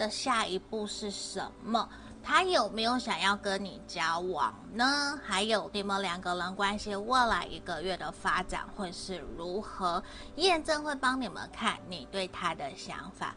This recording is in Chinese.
的下一步是什么？他有没有想要跟你交往呢？还有你们两个人关系未来一个月的发展会是如何？验证会帮你们看你对他的想法。